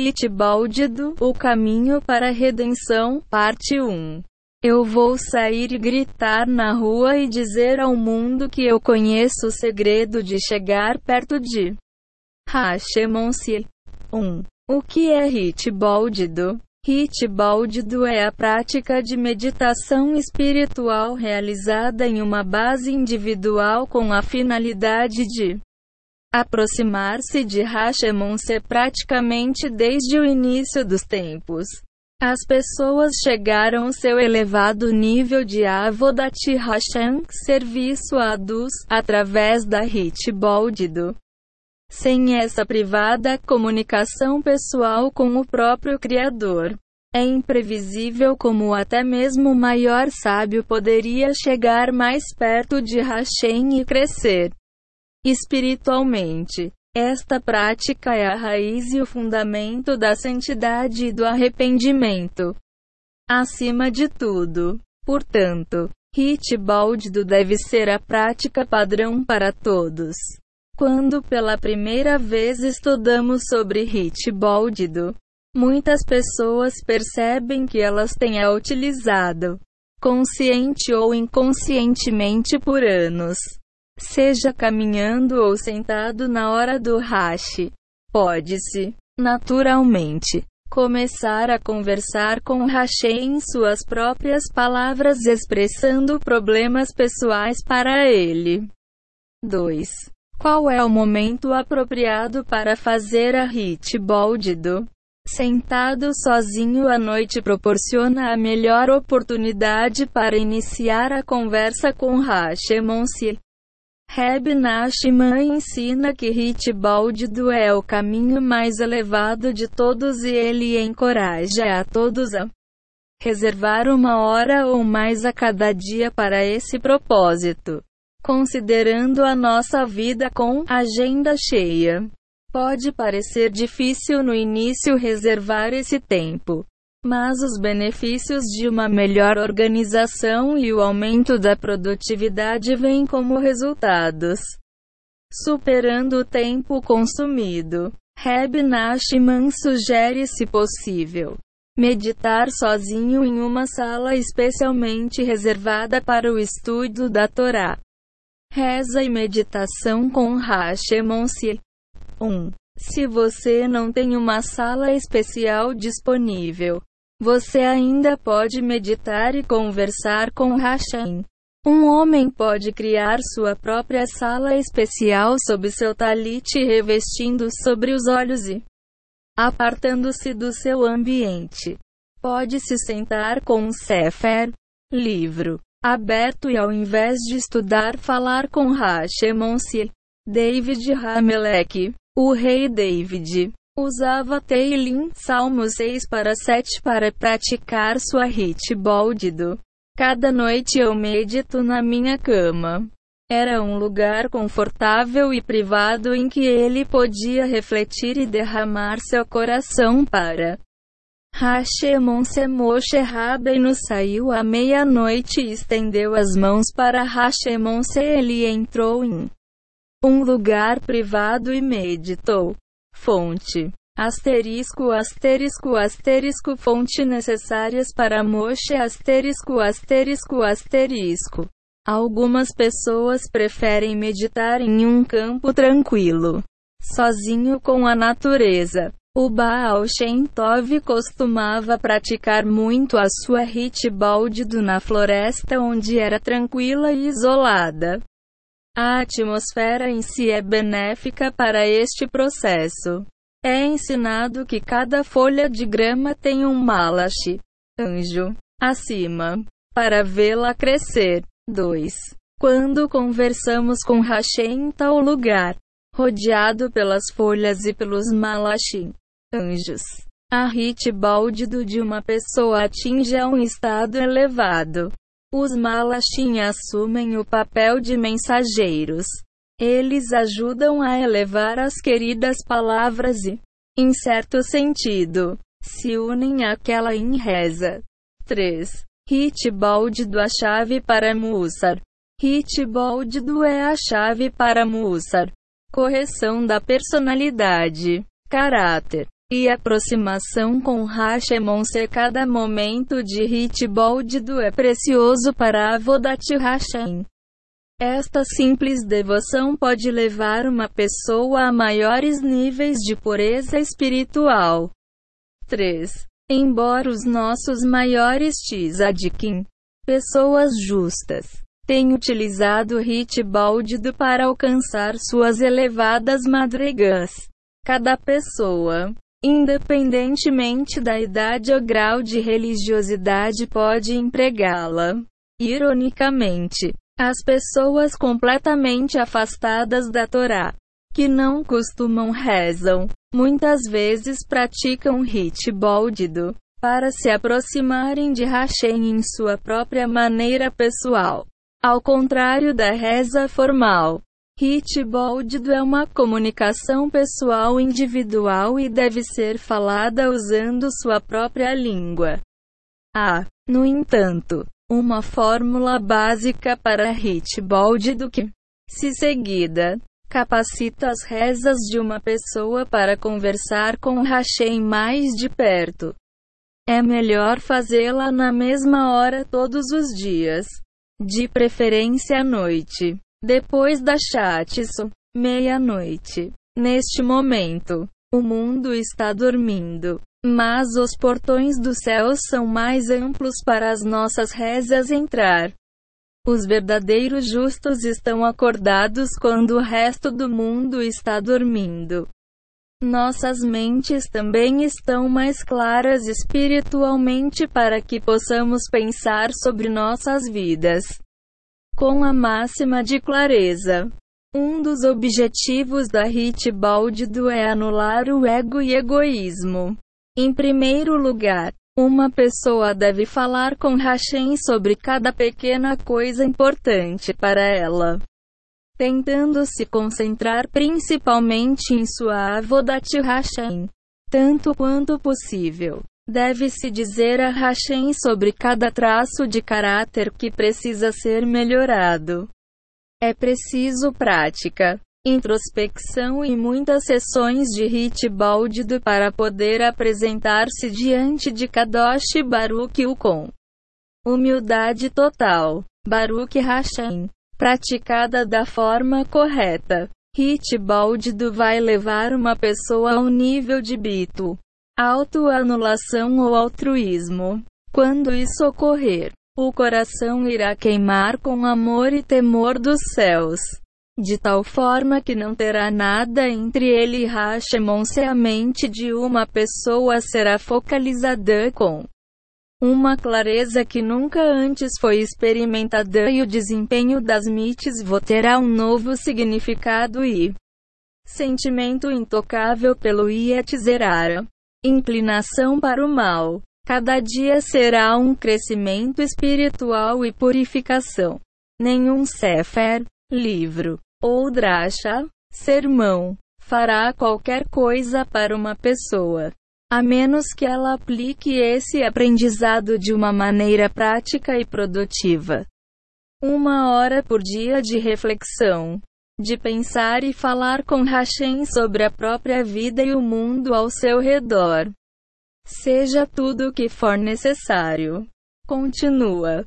Hit Báldido, O Caminho para a Redenção, Parte 1. Eu vou sair e gritar na rua e dizer ao mundo que eu conheço o segredo de chegar perto de Hashemonsi. 1. O que é? Hit Báldido é a prática de meditação espiritual realizada em uma base individual com a finalidade de aproximar-se de Hashemon-se praticamente desde o início dos tempos. As pessoas chegaram ao seu elevado nível de Avodati Hashem, serviço a Adus, através da Hit Bóldido. Sem essa privada comunicação pessoal com o próprio Criador, é imprevisível como até mesmo o maior sábio poderia chegar mais perto de Hashem e crescer espiritualmente. Esta prática é a raiz e o fundamento da santidade e do arrependimento. Acima de tudo, portanto, Hit Báldido deve ser a prática padrão para todos. Quando pela primeira vez estudamos sobre Hit Báldido, muitas pessoas percebem que elas têm a utilizado, consciente ou inconscientemente por anos seja caminhando ou sentado na hora do hash. Pode-se, naturalmente, começar a conversar com Hashem em suas próprias palavras expressando problemas pessoais para ele. 2. Qual é o momento apropriado para fazer a hit bóldido? Sentado sozinho à noite proporciona a melhor oportunidade para iniciar a conversa com Hashemonsi. Reb Nachman ensina que Ritbaldido é o caminho mais elevado de todos e ele encoraja a todos a reservar uma hora ou mais a cada dia para esse propósito. Considerando a nossa vida com agenda cheia, pode parecer difícil no início reservar esse tempo. Mas os benefícios de uma melhor organização e o aumento da produtividade vêm como resultados. Superando o tempo consumido. Reb Nachman sugere, se possível, meditar sozinho em uma sala especialmente reservada para o estudo da Torá. Reza e meditação com Hashemonsi. 1. Se você não tem uma sala especial disponível, você ainda pode meditar e conversar com Hashem. Um homem pode criar sua própria sala especial sob seu talite revestindo sobre os olhos e apartando-se do seu ambiente. Pode se sentar com um Sefer, livro, aberto e ao invés de estudar falar com Hashemonsi, David Hamelech, o rei David, Usava Teilim, Salmo 6 para 7 para praticar sua hit bóldido. Cada noite eu medito na minha cama. Era um lugar confortável e privado em que ele podia refletir e derramar seu coração para Hashemon Semoshe Rabbeinu saiu à meia-noite e estendeu as mãos para Hashemon Se ele entrou em um lugar privado e meditou. Fonte. Asterisco, asterisco, asterisco, fonte necessárias para Moshe, asterisco, asterisco, asterisco. Algumas pessoas preferem meditar em um campo tranquilo, sozinho com a natureza. O Baal Shem Tov costumava praticar muito a sua hit baldido na floresta onde era tranquila e isolada. A atmosfera em si é benéfica para este processo. É ensinado que cada folha de grama tem um malachi, anjo, acima, para vê-la crescer. 2. Quando conversamos com Hashem em tal lugar, rodeado pelas folhas e pelos malachi, anjos, a hit báldido de uma pessoa atinge a um estado elevado. Os Malachim assumem o papel de mensageiros. Eles ajudam a elevar as queridas palavras e, em certo sentido, se unem àquela em reza. 3. Hitbaldido a chave para Mussar. Hitbaldido é a chave para Mussar. Correção da personalidade, caráter, e aproximação com Hashemon-se cada momento de Hitboldido é precioso para Avodat Hashem. Esta simples devoção pode levar uma pessoa a maiores níveis de pureza espiritual. 3. Embora os nossos maiores tzadikim, pessoas justas, tenham utilizado Hitbaldido para alcançar suas elevadas madrigas, cada pessoa, independentemente da idade ou grau de religiosidade pode empregá-la. Ironicamente, as pessoas completamente afastadas da Torá, que não costumam rezam, muitas vezes praticam hit boldido, para se aproximarem de Hashem em sua própria maneira pessoal. Ao contrário da reza formal, hit boldido é uma comunicação pessoal individual e deve ser falada usando sua própria língua. Há, no entanto, uma fórmula básica para hitbold do que, se seguida, capacita as rezas de uma pessoa para conversar com Hashem mais de perto. É melhor fazê-la na mesma hora todos os dias, de preferência à noite, depois da chatso, meia-noite. Neste momento, o mundo está dormindo. Mas os portões do céu são mais amplos para as nossas rezas entrar. Os verdadeiros justos estão acordados quando o resto do mundo está dormindo. Nossas mentes também estão mais claras espiritualmente para que possamos pensar sobre nossas vidas com a máxima de clareza. Um dos objetivos da Hit Baldido é anular o ego e egoísmo. Em primeiro lugar, uma pessoa deve falar com Hashem sobre cada pequena coisa importante para ela, tentando se concentrar principalmente em sua Avodat Hashem, tanto quanto possível. Deve-se dizer a Hashem sobre cada traço de caráter que precisa ser melhorado. É preciso prática introspecção e muitas sessões de hit baldido para poder apresentar-se diante de Kadosh Baruch o com humildade total. Baruch Hashem, praticada da forma correta. Hit baldido vai levar uma pessoa ao nível de bito, autoanulação ou altruísmo. Quando isso ocorrer, o coração irá queimar com amor e temor dos céus de tal forma que não terá nada entre ele e Hashemon se a mente de uma pessoa será focalizada com uma clareza que nunca antes foi experimentada e o desempenho das mitzvot terá um novo significado e sentimento intocável pelo Yetzerara. Inclinação para o mal. Cada dia será um crescimento espiritual e purificação. Nenhum Sefer, livro, ou drasha, sermão, fará qualquer coisa para uma pessoa, a menos que ela aplique esse aprendizado de uma maneira prática e produtiva. Uma hora por dia de reflexão, de pensar e falar com Hashem sobre a própria vida e o mundo ao seu redor. Seja tudo o que for necessário. Continua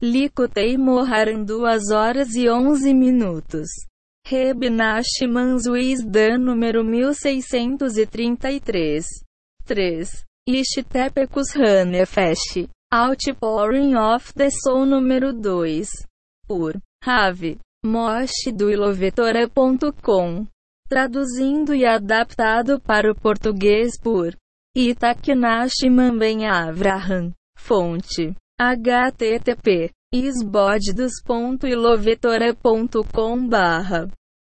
Likutei Moharan 2 horas e 11 minutos. Rebinash Manzuizdan número 1633. 3. Ishtepecus Hanefesh. Outpouring of the Soul número 2. Por Rave Mosh do ilovetora.com. Traduzindo e adaptado para o português por Itaknash Mamben Avraham. Fonte http isboddos.ilovetora.com barra